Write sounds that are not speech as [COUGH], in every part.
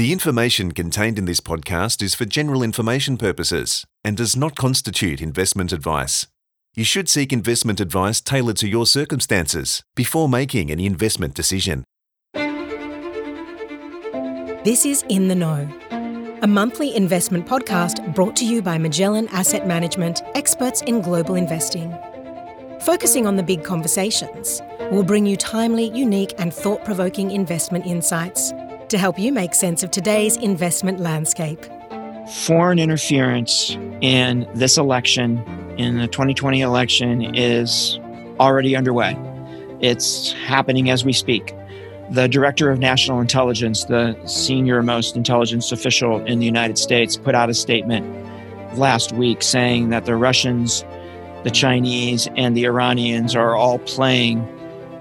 The information contained in this podcast is for general information purposes and does not constitute investment advice. You should seek investment advice tailored to your circumstances before making any investment decision. This is In the Know, a monthly investment podcast brought to you by Magellan Asset Management, experts in global investing. Focusing on the big conversations, we'll bring you timely, unique, and thought provoking investment insights to help you make sense of today's investment landscape. Foreign interference in this election, in the 2020 election, is already underway. It's happening as we speak. The director of national intelligence, the senior most intelligence official in the United States, put out a statement last week saying that the Russians, the Chinese, and the Iranians are all playing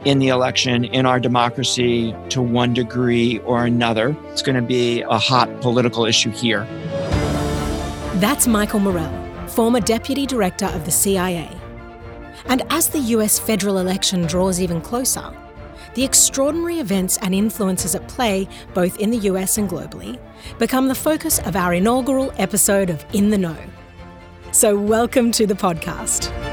in the election in our democracy to one degree or another. It's going to be a hot political issue here. That's Michael Morell, former deputy director of the CIA. And as the US federal election draws even closer, the extraordinary events and influences at play, both in the US and globally, become the focus of our inaugural episode of In the Know. So, welcome to the podcast.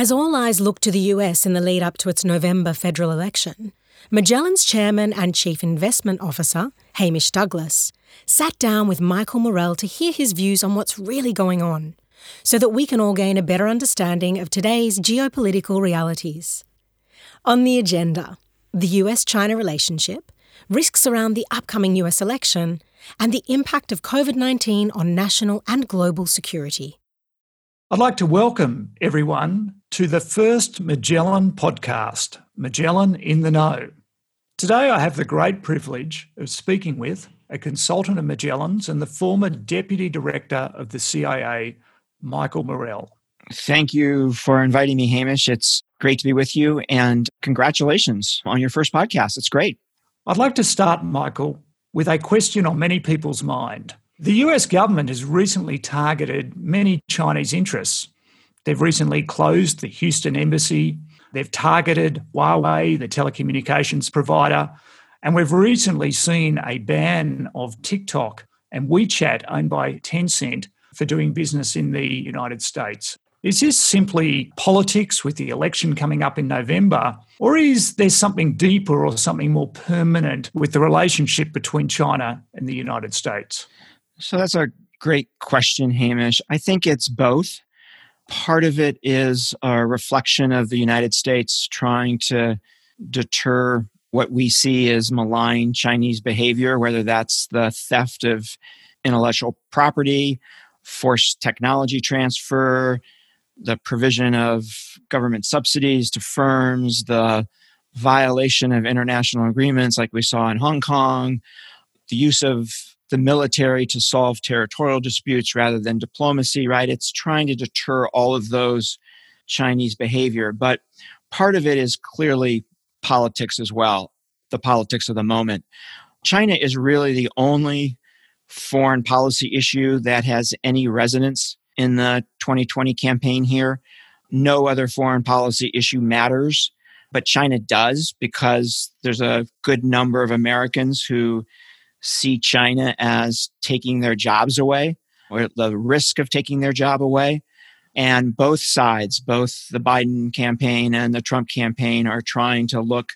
As all eyes look to the US in the lead up to its November federal election, Magellan's chairman and chief investment officer, Hamish Douglass, sat down with Michael Morell to hear his views on what's really going on, so that we can all gain a better understanding of today's geopolitical realities. On the agenda, the US China relationship, risks around the upcoming US election, and the impact of COVID 19 on national and global security. I'd like to welcome everyone to the first Magellan podcast, Magellan in the Know. Today, I have the great privilege of speaking with a consultant of Magellan's and the former deputy director of the CIA, Michael Morell. Thank you for inviting me, Hamish. It's great to be with you, and congratulations on your first podcast. It's great. I'd like to start, Michael, with a question on many people's mind. The US government has recently targeted many Chinese interests. They've recently closed the Houston embassy, they've targeted Huawei, the telecommunications provider, and we've recently seen a ban of TikTok and WeChat, owned by Tencent, for doing business in the United States. Is this simply politics with the election coming up in November? Or is there something deeper or something more permanent with the relationship between China and the United States? So that's a great question, Hamish. I think it's both. Part of it is a reflection of the United States trying to deter what we see as malign Chinese behavior, whether that's the theft of intellectual property, forced technology transfer, the provision of government subsidies to firms, the violation of international agreements like we saw in Hong Kong, the use of the military to solve territorial disputes rather than diplomacy, right? It's trying to deter all of those Chinese behavior. But part of it is clearly politics as well, the politics of the moment. China is really the only foreign policy issue that has any resonance in the 2020 campaign here. No other foreign policy issue matters, but China does because there's a good number of Americans who see China as taking their jobs away or the risk of taking their job away. And both sides, both the Biden campaign and the Trump campaign, are trying to look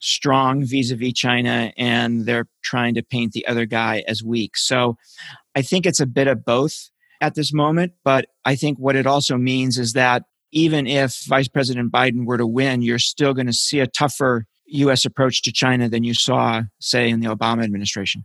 strong vis a vis China and they're trying to paint the other guy as weak. So I think it's a bit of both at this moment. But I think what it also means is that even if Vice President Biden were to win, you're still going to see a tougher US approach to China than you saw, say, in the Obama administration?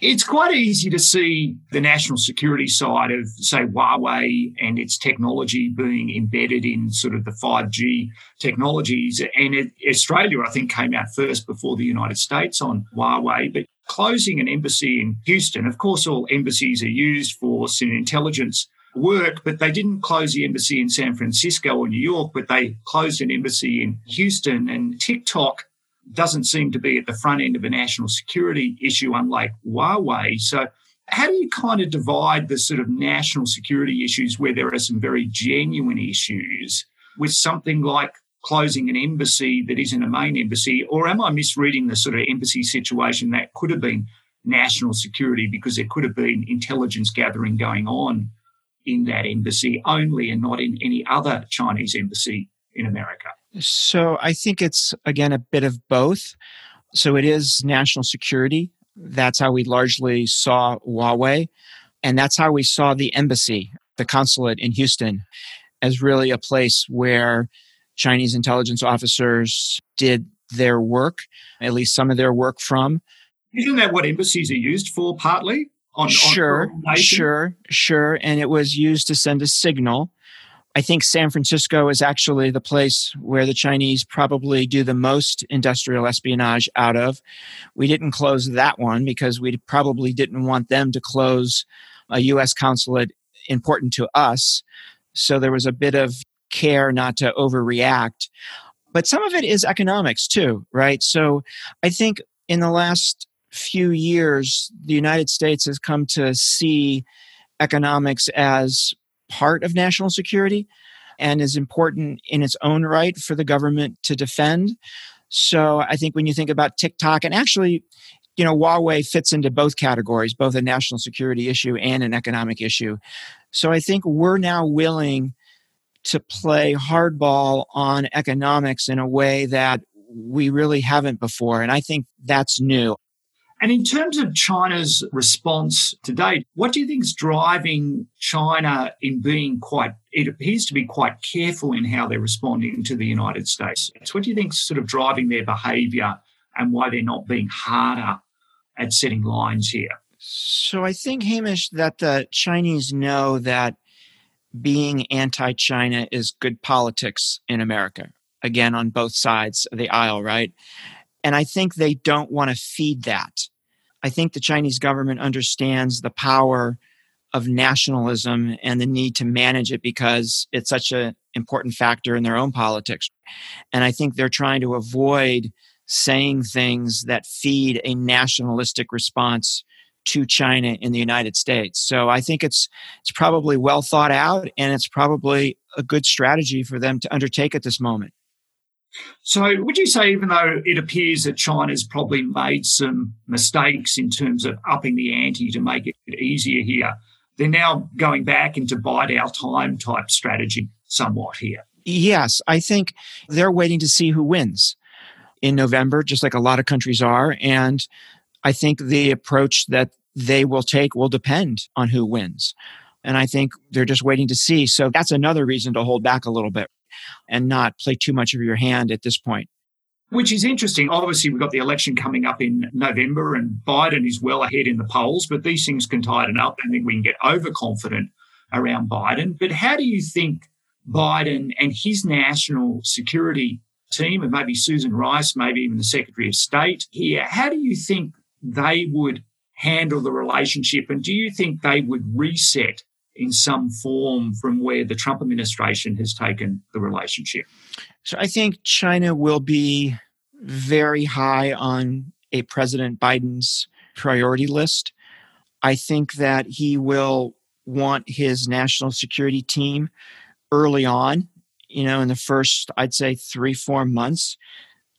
It's quite easy to see the national security side of, say, Huawei and its technology being embedded in sort of the 5G technologies. And it, Australia, I think, came out first before the United States on Huawei. But closing an embassy in Houston, of course, all embassies are used for intelligence work, but they didn't close the embassy in San Francisco or New York, but they closed an embassy in Houston. And TikTok doesn't seem to be at the front end of a national security issue, unlike Huawei. So, how do you kind of divide the sort of national security issues where there are some very genuine issues with something like closing an embassy that isn't a main embassy? Or am I misreading the sort of embassy situation that could have been national security because there could have been intelligence gathering going on in that embassy only and not in any other Chinese embassy in America? So I think it's, again, a bit of both. So it is national security. That's how we largely saw Huawei. And that's how we saw the embassy, the consulate in Houston, as really a place where Chinese intelligence officers did their work, at least some of their work from. Isn't that what embassies are used for partly? On, sure, on sure, sure. And it was used to send a signal. I think San Francisco is actually the place where the Chinese probably do the most industrial espionage out of. We didn't close that one because we probably didn't want them to close a U.S. consulate important to us. So there was a bit of care not to overreact. But some of it is economics too, right? So I think in the last few years, the United States has come to see economics as part of national security and is important in its own right for the government to defend. So I think when you think about TikTok, and actually, you know, Huawei fits into both categories, both a national security issue and an economic issue. So I think we're now willing to play hardball on economics in a way that we really haven't before. And I think that's new. And in terms of China's response to date, what do you think is driving China in being quite, it appears to be quite careful in how they're responding to the United States? What do you think is sort of driving their behavior and why they're not being harder at setting lines here? So I think, Hamish, that the Chinese know that being anti China is good politics in America, again, on both sides of the aisle, right? And I think they don't want to feed that. I think the Chinese government understands the power of nationalism and the need to manage it because it's such an important factor in their own politics. And I think they're trying to avoid saying things that feed a nationalistic response to China in the United States. So I think it's it's probably well thought out and it's probably a good strategy for them to undertake at this moment. So would you say even though it appears that China's probably made some mistakes in terms of upping the ante to make it easier here, they're now going back into bide our time type strategy somewhat here? Yes, I think they're waiting to see who wins in November, just like a lot of countries are. And I think the approach that they will take will depend on who wins. And I think they're just waiting to see. So that's another reason to hold back a little bit and not play too much of your hand at this point. Which is interesting. Obviously, we've got the election coming up in November, and Biden is well ahead in the polls, but these things can tighten up. I think we can get overconfident around Biden. But how do you think Biden and his national security team, and maybe Susan Rice, maybe even the Secretary of State here, how do you think they would handle the relationship? And do you think they would reset in some form from where the Trump administration has taken the relationship? So I think China will be very high on a President Biden's priority list. I think that he will want his national security team early on, you know, in the first, I'd say, three, four months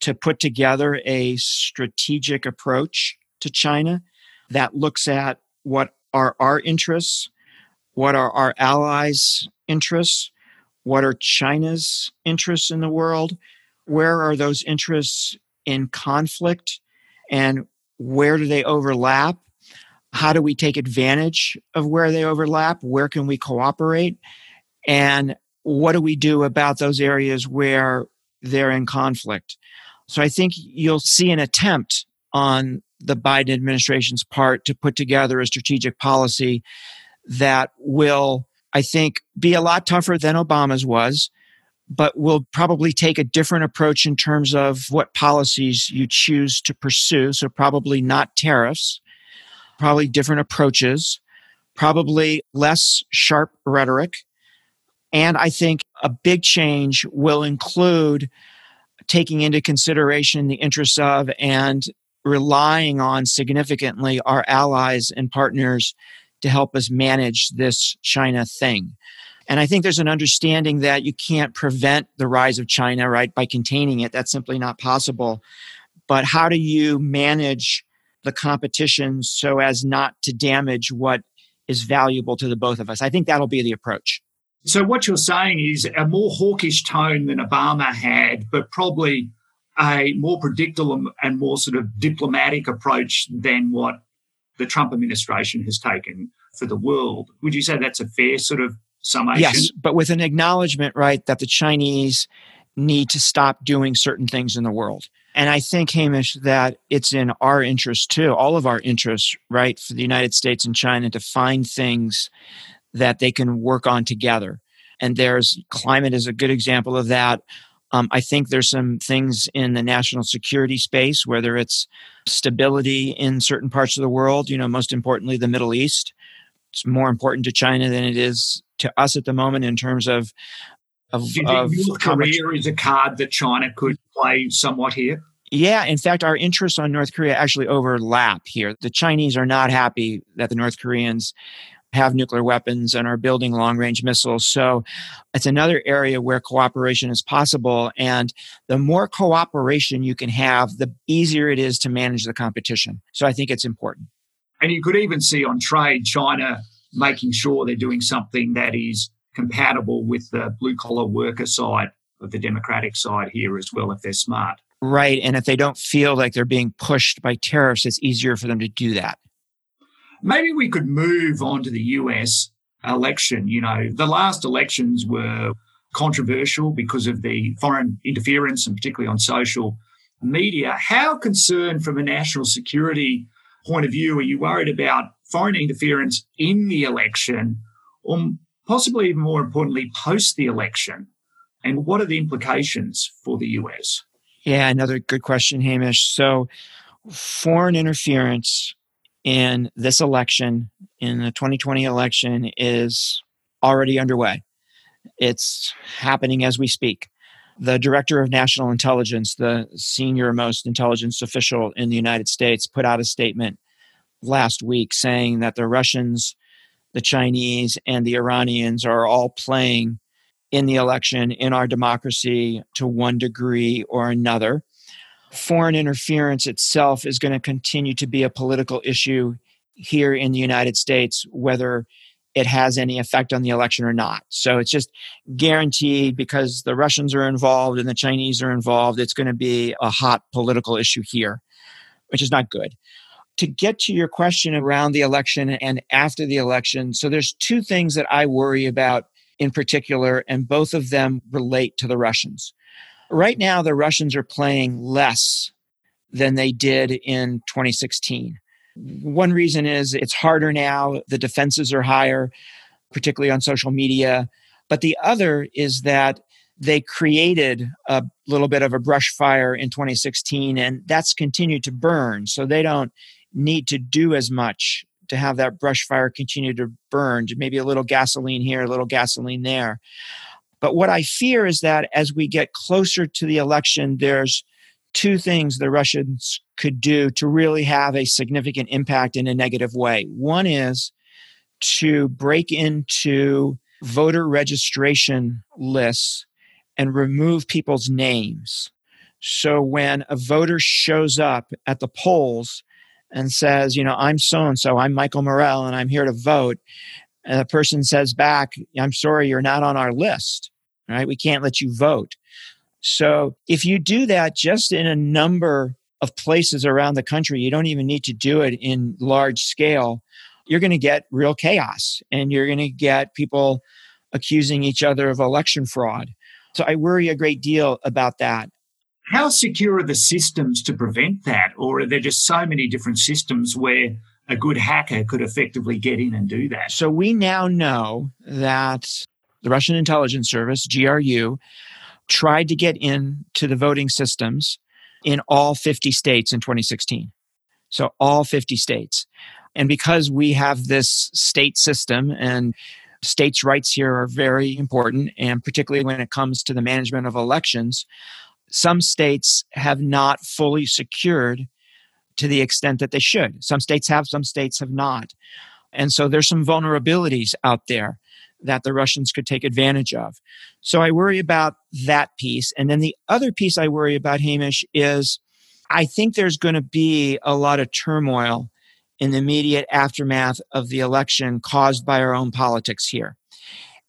to put together a strategic approach to China that looks at what are our interests, what are our allies' interests, what are China's interests in the world, where are those interests in conflict, and where do they overlap? How do we take advantage of where they overlap? Where can we cooperate? And what do we do about those areas where they're in conflict? So I think you'll see an attempt on the Biden administration's part to put together a strategic policy that will, I think, be a lot tougher than Obama's was, but will probably take a different approach in terms of what policies you choose to pursue. So, probably not tariffs, probably different approaches, probably less sharp rhetoric. And I think a big change will include taking into consideration the interests of and relying on significantly our allies and partners to help us manage this China thing. And I think there's an understanding that you can't prevent the rise of China, right, by containing it. That's simply not possible. But how do you manage the competition so as not to damage what is valuable to the both of us? I think that'll be the approach. So, what you're saying is a more hawkish tone than Obama had, but probably a more predictable and more sort of diplomatic approach than what the Trump administration has taken for the world. Would you say that's a fair sort of summation? Yes, but with an acknowledgement, right, that the Chinese need to stop doing certain things in the world. And I think, Hamish, that it's in our interest too, all of our interests, right, for the United States and China to find things that they can work on together. And there's climate is a good example of that. Um, I think there's some things in the national security space, whether it's stability in certain parts of the world, you know, most importantly, the Middle East. It's more important to China than it is to us at the moment in terms of. of, of North Korea is a card that China could play somewhat here? Yeah, in fact, our interests on North Korea actually overlap here. The Chinese are not happy that the North Koreans have nuclear weapons and are building long range missiles. So it's another area where cooperation is possible. And the more cooperation you can have, the easier it is to manage the competition. So I think it's important. And you could even see on trade China making sure they're doing something that is compatible with the blue collar worker side of the democratic side here as well if they're smart. Right. And if they don't feel like they're being pushed by tariffs, it's easier for them to do that. Maybe we could move on to the US election. You know, the last elections were controversial because of the foreign interference and particularly on social media. How concerned from a national security point of view are you worried about foreign interference in the election or possibly even more importantly post the election? And what are the implications for the US? Yeah, another good question, Hamish. So, foreign interference in this election, in the 2020 election, is already underway. It's happening as we speak. The director of national intelligence, the senior most intelligence official in the United States, put out a statement last week saying that the Russians, the Chinese, and the Iranians are all playing in the election in our democracy to one degree or another foreign interference itself is going to continue to be a political issue here in the United States, whether it has any effect on the election or not. So it's just guaranteed because the Russians are involved and the Chinese are involved, it's going to be a hot political issue here, which is not good. To get to your question around the election and after the election, so there's two things that I worry about in particular, and both of them relate to the Russians. Right now, the Russians are playing less than they did in 2016. One reason is it's harder now, the defenses are higher, particularly on social media. But the other is that they created a little bit of a brush fire in 2016, and that's continued to burn. So they don't need to do as much to have that brush fire continue to burn, maybe a little gasoline here, a little gasoline there. But what I fear is that as we get closer to the election, there's two things the Russians could do to really have a significant impact in a negative way. One is to break into voter registration lists and remove people's names. So when a voter shows up at the polls and says, you know, I'm so and so, I'm Michael Morell, and I'm here to vote, and the person says back, I'm sorry, you're not on our list right? We can't let you vote. So if you do that just in a number of places around the country, you don't even need to do it in large scale. You're going to get real chaos and you're going to get people accusing each other of election fraud. So I worry a great deal about that. How secure are the systems to prevent that? Or are there just so many different systems where a good hacker could effectively get in and do that? So we now know that the Russian intelligence service, GRU, tried to get into the voting systems in all 50 states in 2016. So, all 50 states. And because we have this state system and states' rights here are very important, and particularly when it comes to the management of elections, some states have not fully secured to the extent that they should. Some states have, some states have not. And so there's some vulnerabilities out there that the Russians could take advantage of. So I worry about that piece. And then the other piece I worry about, Hamish, is I think there's going to be a lot of turmoil in the immediate aftermath of the election caused by our own politics here.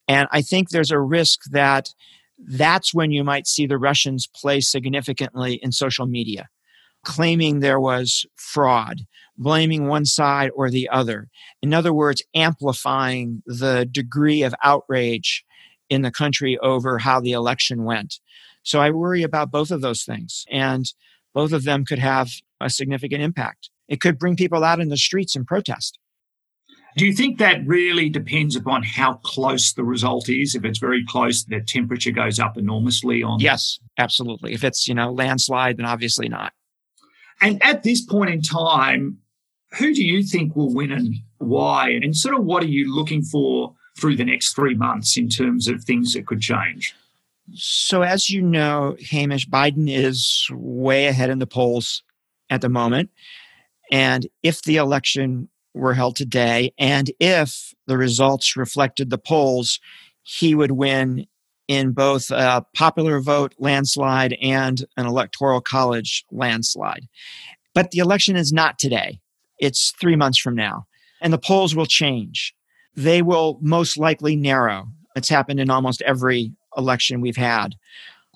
And I think there's a risk that that's when you might see the Russians play significantly in social media, claiming there was fraud, blaming one side or the other. In other words, amplifying the degree of outrage in the country over how the election went. So I worry about both of those things, and both of them could have a significant impact. It could bring people out in the streets and protest. Do you think that really depends upon how close the result is? If it's very close, the temperature goes up enormously on. Yes, absolutely. If it's, you know, landslide, then obviously not. And at this point in time, who do you think will win and why? And sort of what are you looking for through the next three months in terms of things that could change? So, as you know, Hamish, Biden is way ahead in the polls at the moment. And if the election were held today, and if the results reflected the polls, he would win in both a popular vote landslide and an electoral college landslide. But the election is not today, it's three months from now, and the polls will change. They will most likely narrow. It's happened in almost every election we've had.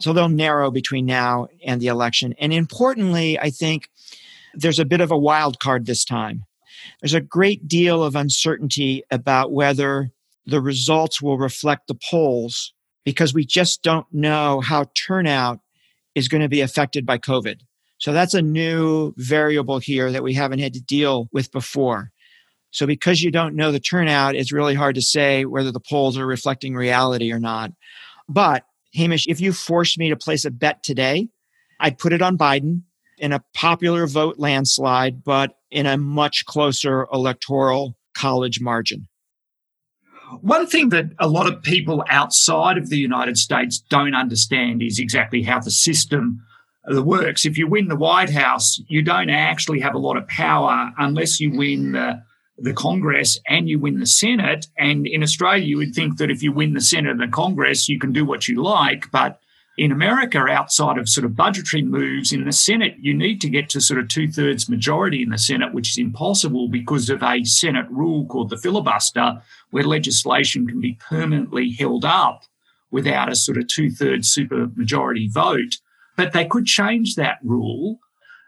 So they'll narrow between now and the election. And importantly, I think there's a bit of a wild card this time. There's a great deal of uncertainty about whether the results will reflect the polls because we just don't know how turnout is going to be affected by COVID. So that's a new variable here that we haven't had to deal with before. So because you don't know the turnout, it's really hard to say whether the polls are reflecting reality or not. But Hamish, if you forced me to place a bet today, I'd put it on Biden in a popular vote landslide, but in a much closer electoral college margin. One thing that a lot of people outside of the United States don't understand is exactly how the system uh, works. If you win the White House, you don't actually have a lot of power unless you win the, the Congress and you win the Senate. And in Australia, you would think that if you win the Senate and the Congress, you can do what you like. But in America, outside of sort of budgetary moves in the Senate, you need to get to sort of two thirds majority in the Senate, which is impossible because of a Senate rule called the filibuster, where legislation can be permanently held up without a sort of two thirds super majority vote. But they could change that rule.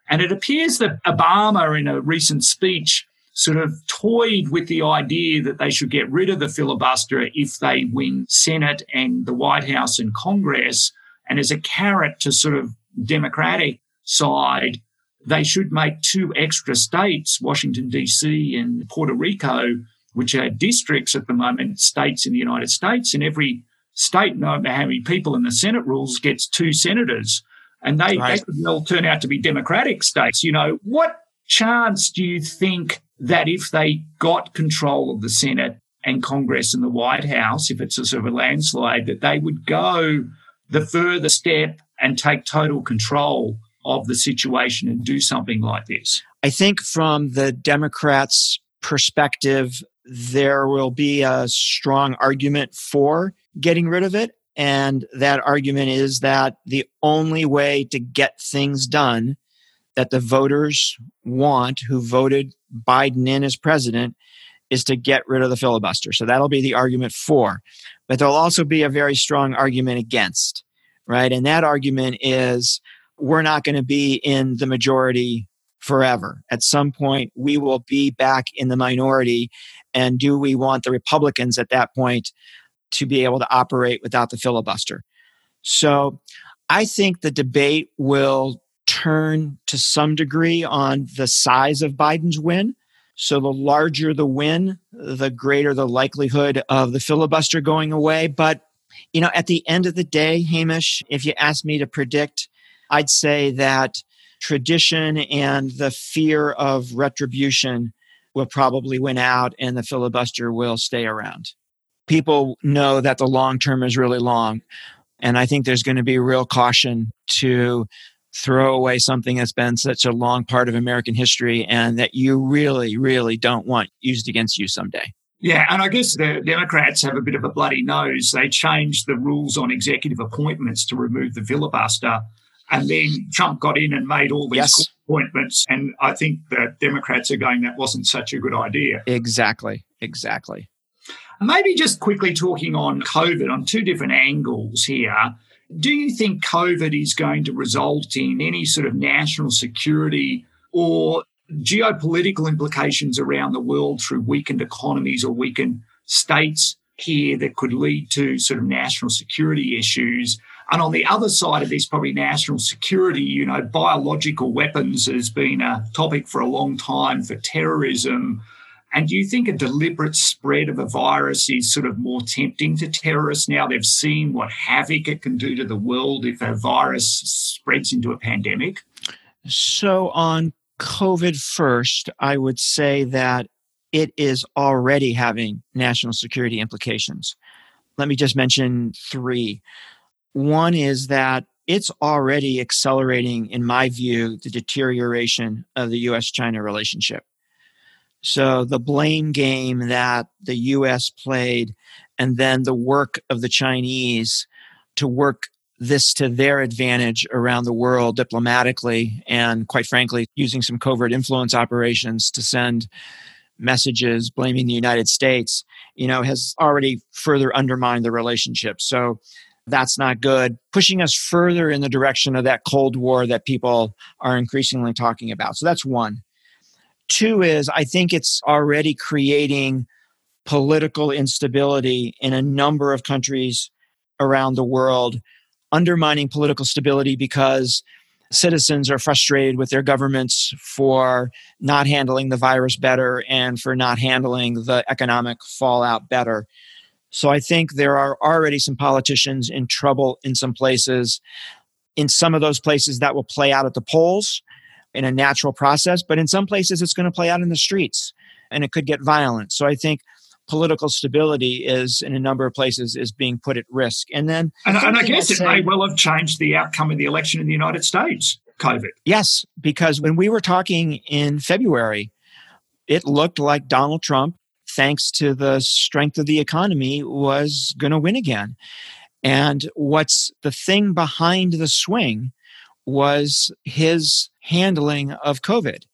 And it appears that Obama, in a recent speech, sort of toyed with the idea that they should get rid of the filibuster if they win Senate and the White House and Congress and as a carrot to sort of Democratic side, they should make two extra states, Washington, D.C. and Puerto Rico, which are districts at the moment, states in the United States. And every state, no matter how many people in the Senate rules, gets two senators. And they, right. they could well turn out to be Democratic states. You know, what chance do you think that if they got control of the Senate and Congress and the White House, if it's a sort of a landslide, that they would go the further step and take total control of the situation and do something like this? I think from the Democrats' perspective, there will be a strong argument for getting rid of it. And that argument is that the only way to get things done that the voters want who voted Biden in as president is to get rid of the filibuster. So that'll be the argument for. But there'll also be a very strong argument against, right? And that argument is we're not going to be in the majority forever. At some point, we will be back in the minority. And do we want the Republicans at that point to be able to operate without the filibuster? So I think the debate will turn to some degree on the size of Biden's win. So the larger the win, the greater the likelihood of the filibuster going away. But, you know, at the end of the day, Hamish, if you ask me to predict, I'd say that tradition and the fear of retribution will probably win out and the filibuster will stay around. People know that the long term is really long. And I think there's going to be real caution to throw away something that's been such a long part of American history and that you really, really don't want used against you someday. Yeah, and I guess the Democrats have a bit of a bloody nose. They changed the rules on executive appointments to remove the filibuster. And then Trump got in and made all these yes. appointments. And I think the Democrats are going, that wasn't such a good idea. Exactly. Exactly. Maybe just quickly talking on COVID on two different angles here. Do you think COVID is going to result in any sort of national security or geopolitical implications around the world through weakened economies or weakened states here that could lead to sort of national security issues. And on the other side of this, probably national security, you know, biological weapons has been a topic for a long time for terrorism. And do you think a deliberate spread of a virus is sort of more tempting to terrorists now? They've seen what havoc it can do to the world if a virus spreads into a pandemic. So, on COVID first, I would say that it is already having national security implications. Let me just mention three. One is that it's already accelerating, in my view, the deterioration of the US China relationship. So the blame game that the US played, and then the work of the Chinese to work this to their advantage around the world diplomatically and quite frankly using some covert influence operations to send messages blaming the United States you know has already further undermined the relationship. So that's not good. Pushing us further in the direction of that cold war that people are increasingly talking about. So that's one two is i think it's already creating political instability in a number of countries around the world undermining political stability because citizens are frustrated with their governments for not handling the virus better and for not handling the economic fallout better. So I think there are already some politicians in trouble in some places. In some of those places, that will play out at the polls in a natural process, but in some places, it's going to play out in the streets and it could get violent. So I think political stability is in a number of places is being put at risk. And then and, and I guess it may well have changed the outcome of the election in the United States, COVID. Yes, because when we were talking in February, it looked like Donald Trump, thanks to the strength of the economy, was going to win again. And what's the thing behind the swing was his handling of COVID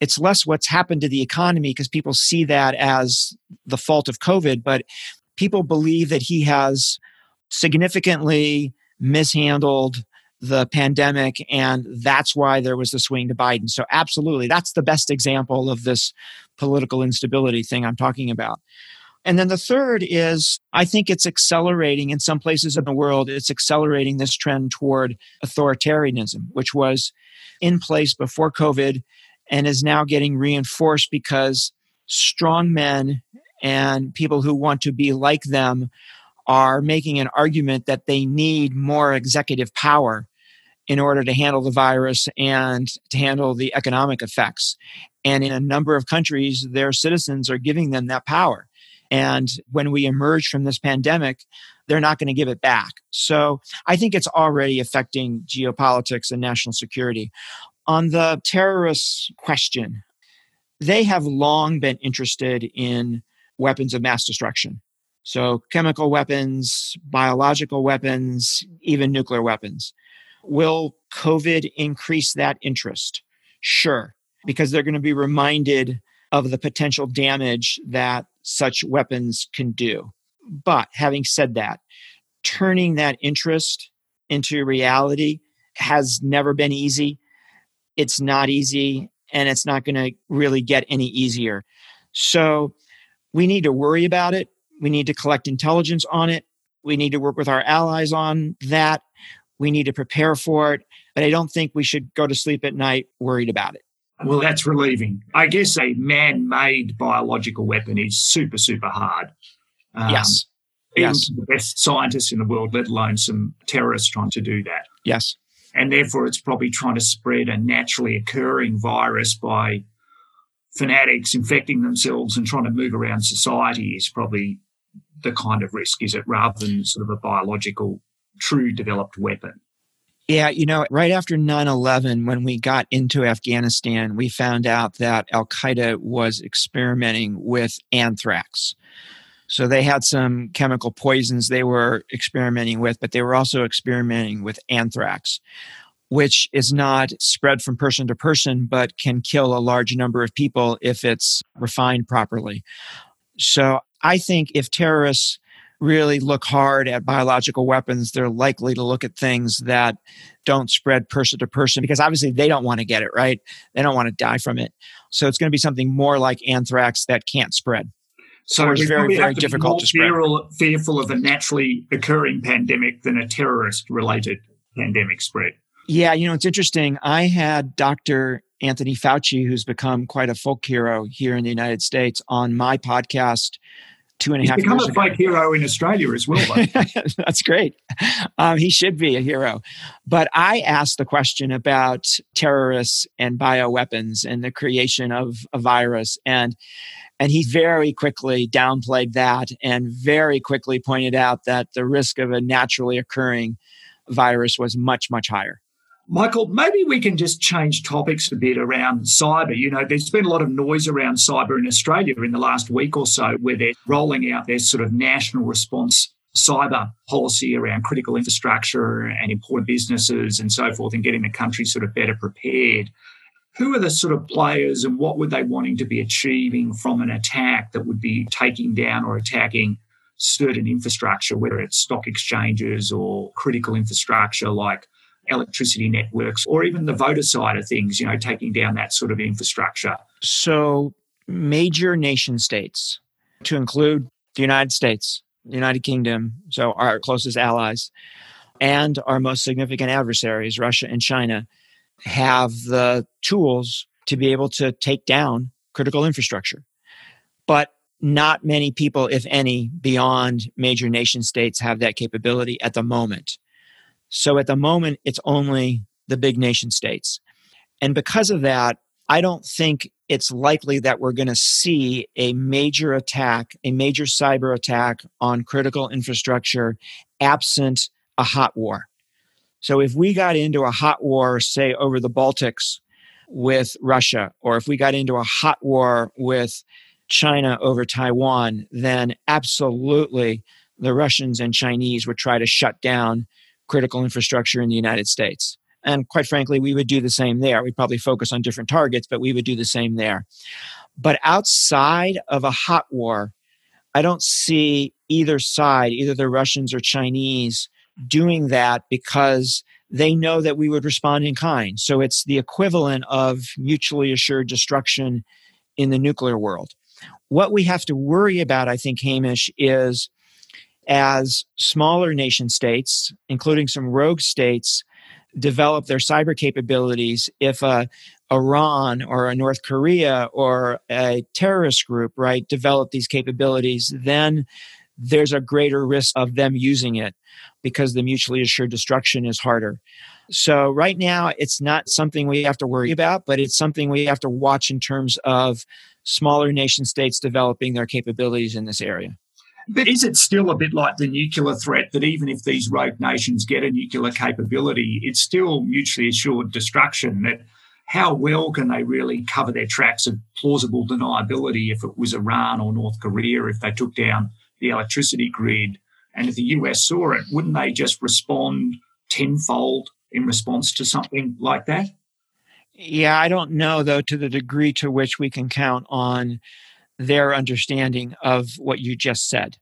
it's less what's happened to the economy because people see that as the fault of COVID, but people believe that he has significantly mishandled the pandemic and that's why there was the swing to Biden. So absolutely, that's the best example of this political instability thing I'm talking about. And then the third is I think it's accelerating in some places in the world, it's accelerating this trend toward authoritarianism, which was in place before COVID and is now getting reinforced because strong men and people who want to be like them are making an argument that they need more executive power in order to handle the virus and to handle the economic effects. And in a number of countries, their citizens are giving them that power. And when we emerge from this pandemic, they're not going to give it back. So I think it's already affecting geopolitics and national security. On the terrorist question, they have long been interested in weapons of mass destruction. So, chemical weapons, biological weapons, even nuclear weapons. Will COVID increase that interest? Sure, because they're going to be reminded of the potential damage that such weapons can do. But having said that, turning that interest into reality has never been easy it's not easy and it's not going to really get any easier. So we need to worry about it. We need to collect intelligence on it. We need to work with our allies on that. We need to prepare for it. But I don't think we should go to sleep at night worried about it. Well, that's relieving. I guess a man made biological weapon is super, super hard. Um, yes. Even yes. the best scientists in the world, let alone some terrorists trying to do that. Yes. And therefore, it's probably trying to spread a naturally occurring virus by fanatics infecting themselves and trying to move around society is probably the kind of risk, is it, rather than sort of a biological, true developed weapon? Yeah, you know, right after 9 11, when we got into Afghanistan, we found out that Al Qaeda was experimenting with anthrax. So they had some chemical poisons they were experimenting with, but they were also experimenting with anthrax, which is not spread from person to person, but can kill a large number of people if it's refined properly. So I think if terrorists really look hard at biological weapons, they're likely to look at things that don't spread person to person because obviously they don't want to get it, right? They don't want to die from it. So it's going to be something more like anthrax that can't spread. So it's very, very difficult to spread. Fearful of a naturally occurring pandemic than a terrorist related pandemic spread. Yeah, you know, it's interesting. I had Dr. Anthony Fauci, who's become quite a folk hero here in the United States, on my podcast two and a half He's become a fake hero in Australia as well. [LAUGHS] That's great. Um, he should be a hero. But I asked the question about terrorists and bioweapons and the creation of a virus. And and he very quickly downplayed that and very quickly pointed out that the risk of a naturally occurring virus was much, much higher. Michael, maybe we can just change topics a bit around cyber. You know, there's been a lot of noise around cyber in Australia in the last week or so where they're rolling out their sort of national response cyber policy around critical infrastructure and important businesses and so forth and getting the country sort of better prepared. Who are the sort of players and what would they wanting to be achieving from an attack that would be taking down or attacking certain infrastructure, whether it's stock exchanges or critical infrastructure like electricity networks or even the voter side of things, you know, taking down that sort of infrastructure? So, major nation states, to include the United States, the United Kingdom, so our closest allies, and our most significant adversaries, Russia and China, have the tools to be able to take down critical infrastructure. But not many people, if any, beyond major nation states have that capability at the moment. So at the moment, it's only the big nation states. And because of that, I don't think it's likely that we're going to see a major attack, a major cyber attack on critical infrastructure absent a hot war. So if we got into a hot war, say over the Baltics with Russia, or if we got into a hot war with China over Taiwan, then absolutely the Russians and Chinese would try to shut down critical infrastructure in the United States. And quite frankly, we would do the same there. We'd probably focus on different targets, but we would do the same there. But outside of a hot war, I don't see either side, either the Russians or Chinese, doing that because they know that we would respond in kind. So it's the equivalent of mutually assured destruction in the nuclear world. What we have to worry about, I think, Hamish, is as smaller nation states, including some rogue states, develop their cyber capabilities, if a Iran or a North Korea or a terrorist group, right, develop these capabilities, then there's a greater risk of them using it because the mutually assured destruction is harder. So, right now, it's not something we have to worry about, but it's something we have to watch in terms of smaller nation states developing their capabilities in this area. But is it still a bit like the nuclear threat that even if these rogue nations get a nuclear capability, it's still mutually assured destruction? That how well can they really cover their tracks of plausible deniability if it was Iran or North Korea, if they took down the electricity grid? And if the US saw it, wouldn't they just respond tenfold in response to something like that? Yeah, I don't know, though, to the degree to which we can count on their understanding of what you just said.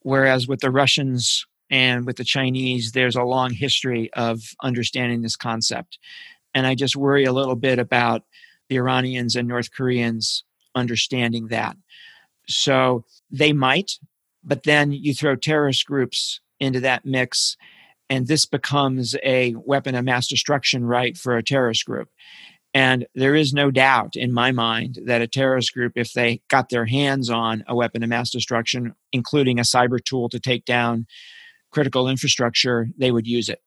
Whereas with the Russians and with the Chinese, there's a long history of understanding this concept. And I just worry a little bit about the Iranians and North Koreans understanding that. So they might, but then you throw terrorist groups into that mix, and this becomes a weapon of mass destruction, right, for a terrorist group. And there is no doubt in my mind that a terrorist group, if they got their hands on a weapon of mass destruction, including a cyber tool to take down critical infrastructure, they would use it.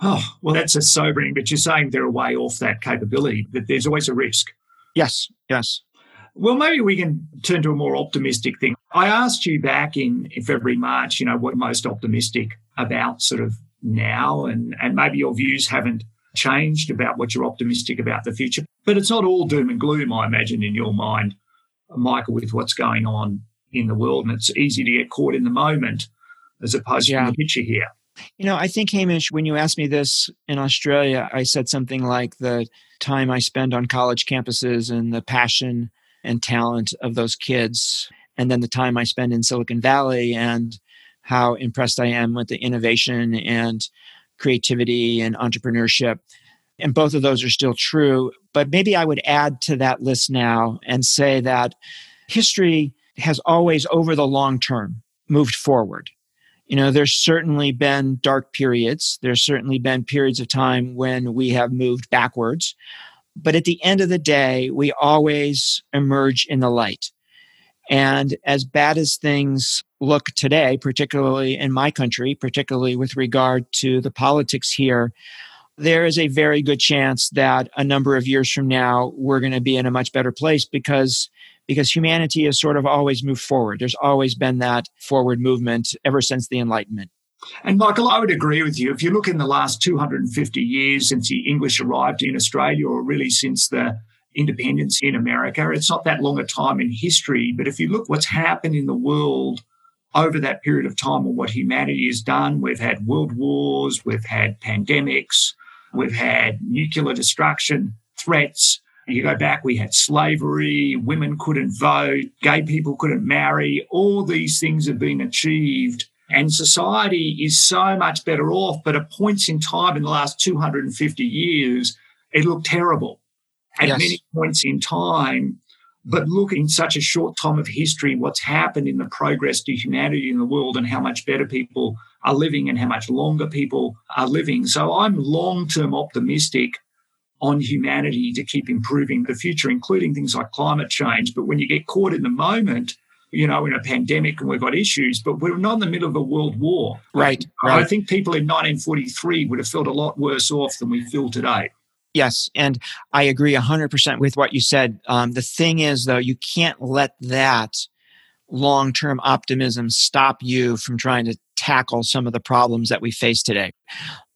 Oh, well, that's a sobering, but you're saying they're way off that capability, that there's always a risk. Yes, yes. Well, maybe we can turn to a more optimistic thing. I asked you back in, February, March, you know, what most optimistic about sort of now, and, and maybe your views haven't changed about what you're optimistic about the future. But it's not all doom and gloom, I imagine, in your mind, Michael, with what's going on in the world. And it's easy to get caught in the moment as opposed yeah. to the picture here. You know, I think, Hamish, when you asked me this in Australia, I said something like the time I spend on college campuses and the passion and talent of those kids, and then the time I spend in Silicon Valley and how impressed I am with the innovation and creativity and entrepreneurship. And both of those are still true. But maybe I would add to that list now and say that history has always, over the long term, moved forward. You know, there's certainly been dark periods. There's certainly been periods of time when we have moved backwards. But at the end of the day, we always emerge in the light. And as bad as things look today, particularly in my country, particularly with regard to the politics here, there is a very good chance that a number of years from now, we're going to be in a much better place because because humanity has sort of always moved forward. There's always been that forward movement ever since the Enlightenment. And Michael, I would agree with you. If you look in the last 250 years since the English arrived in Australia, or really since the independence in America, it's not that long a time in history. But if you look what's happened in the world over that period of time and what humanity has done, we've had world wars, we've had pandemics, we've had nuclear destruction, threats, you go back, we had slavery, women couldn't vote, gay people couldn't marry. All these things have been achieved. And society is so much better off. But at points in time in the last 250 years, it looked terrible at yes. many points in time. But mm. look, in such a short time of history, what's happened in the progress to humanity in the world and how much better people are living and how much longer people are living. So I'm long term optimistic on humanity to keep improving the future, including things like climate change. But when you get caught in the moment, you know, in a pandemic and we've got issues, but we're not in the middle of a world war. Right. right. I think people in 1943 would have felt a lot worse off than we feel today. Yes. And I agree 100% with what you said. Um, the thing is, though, you can't let that long term optimism stop you from trying to tackle some of the problems that we face today.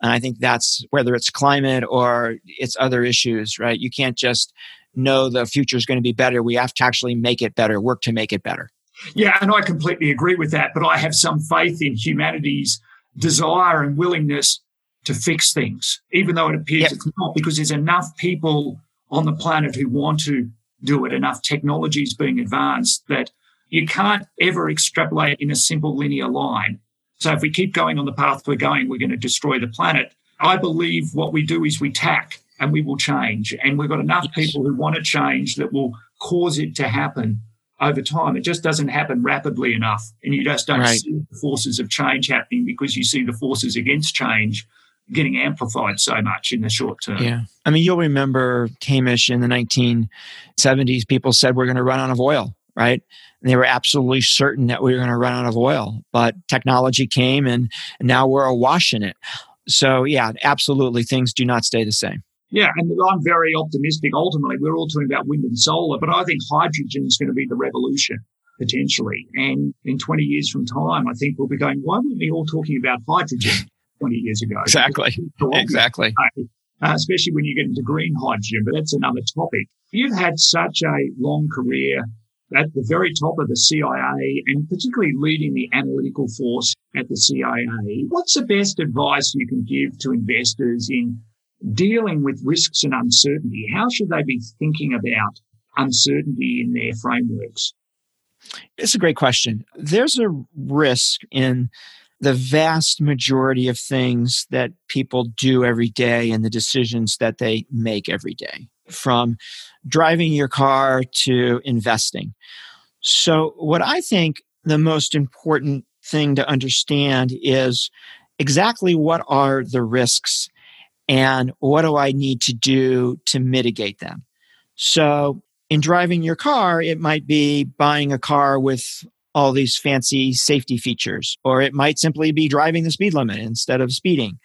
And I think that's whether it's climate or it's other issues, right? You can't just know the future is going to be better. We have to actually make it better, work to make it better. Yeah, and I completely agree with that. But I have some faith in humanity's desire and willingness to fix things, even though it appears yep. it's not, because there's enough people on the planet who want to do it, enough technologies being advanced that you can't ever extrapolate in a simple linear line. So if we keep going on the path we're going, we're going to destroy the planet. I believe what we do is we tack and we will change. And we've got enough yes. people who want to change that will cause it to happen over time. It just doesn't happen rapidly enough. And you just don't right. see the forces of change happening because you see the forces against change getting amplified so much in the short term. Yeah. I mean, you'll remember Hamish in the 1970s, people said we're going to run out of oil, right? And they were absolutely certain that we were going to run out of oil. But technology came and, and now we're awash in it. So, yeah, absolutely, things do not stay the same. Yeah, and I'm very optimistic. Ultimately, we're all talking about wind and solar, but I think hydrogen is going to be the revolution potentially. And in 20 years from time, I think we'll be going, why weren't we all talking about hydrogen 20 years ago? Exactly. Exactly. Uh, especially when you get into green hydrogen, but that's another topic. You've had such a long career at the very top of the CIA and particularly leading the analytical force at the CIA. What's the best advice you can give to investors in dealing with risks and uncertainty? How should they be thinking about uncertainty in their frameworks? It's a great question. There's a risk in the vast majority of things that people do every day and the decisions that they make every day from driving your car to investing. So, what I think the most important thing to understand is exactly what are the risks and what do I need to do to mitigate them. So, in driving your car, it might be buying a car with all these fancy safety features, or it might simply be driving the speed limit instead of speeding.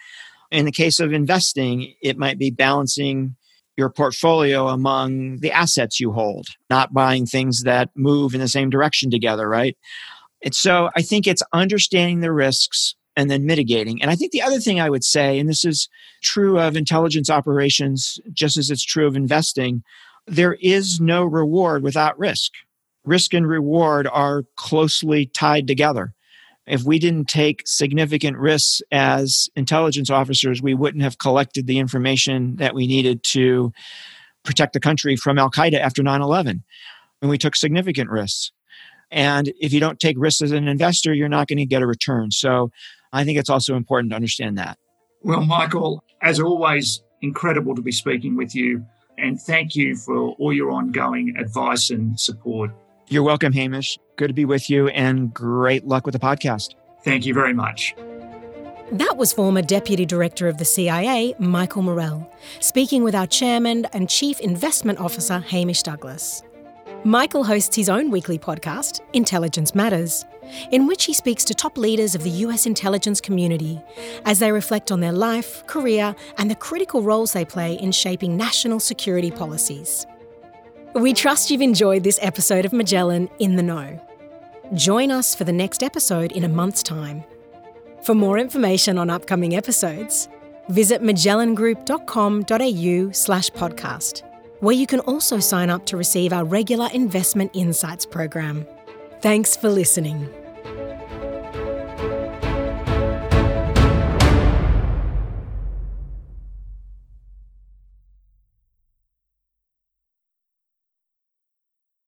In the case of investing, it might be balancing your portfolio among the assets you hold, not buying things that move in the same direction together, right? And so I think it's understanding the risks and then mitigating. And I think the other thing I would say, and this is true of intelligence operations just as it's true of investing, there is no reward without risk. Risk and reward are closely tied together. If we didn't take significant risks as intelligence officers, we wouldn't have collected the information that we needed to protect the country from Al Qaeda after 9 11. And we took significant risks. And if you don't take risks as an investor, you're not going to get a return. So I think it's also important to understand that. Well, Michael, as always, incredible to be speaking with you. And thank you for all your ongoing advice and support. You're welcome, Hamish. Good to be with you and great luck with the podcast. Thank you very much. That was former Deputy Director of the CIA, Michael Morell, speaking with our Chairman and Chief Investment Officer, Hamish Douglass. Michael hosts his own weekly podcast, Intelligence Matters, in which he speaks to top leaders of the US intelligence community as they reflect on their life, career, and the critical roles they play in shaping national security policies. We trust you've enjoyed this episode of Magellan in the Know. Join us for the next episode in a month's time. For more information on upcoming episodes, visit magellangroup.com.au slash podcast, where you can also sign up to receive our regular Investment Insights program. Thanks for listening.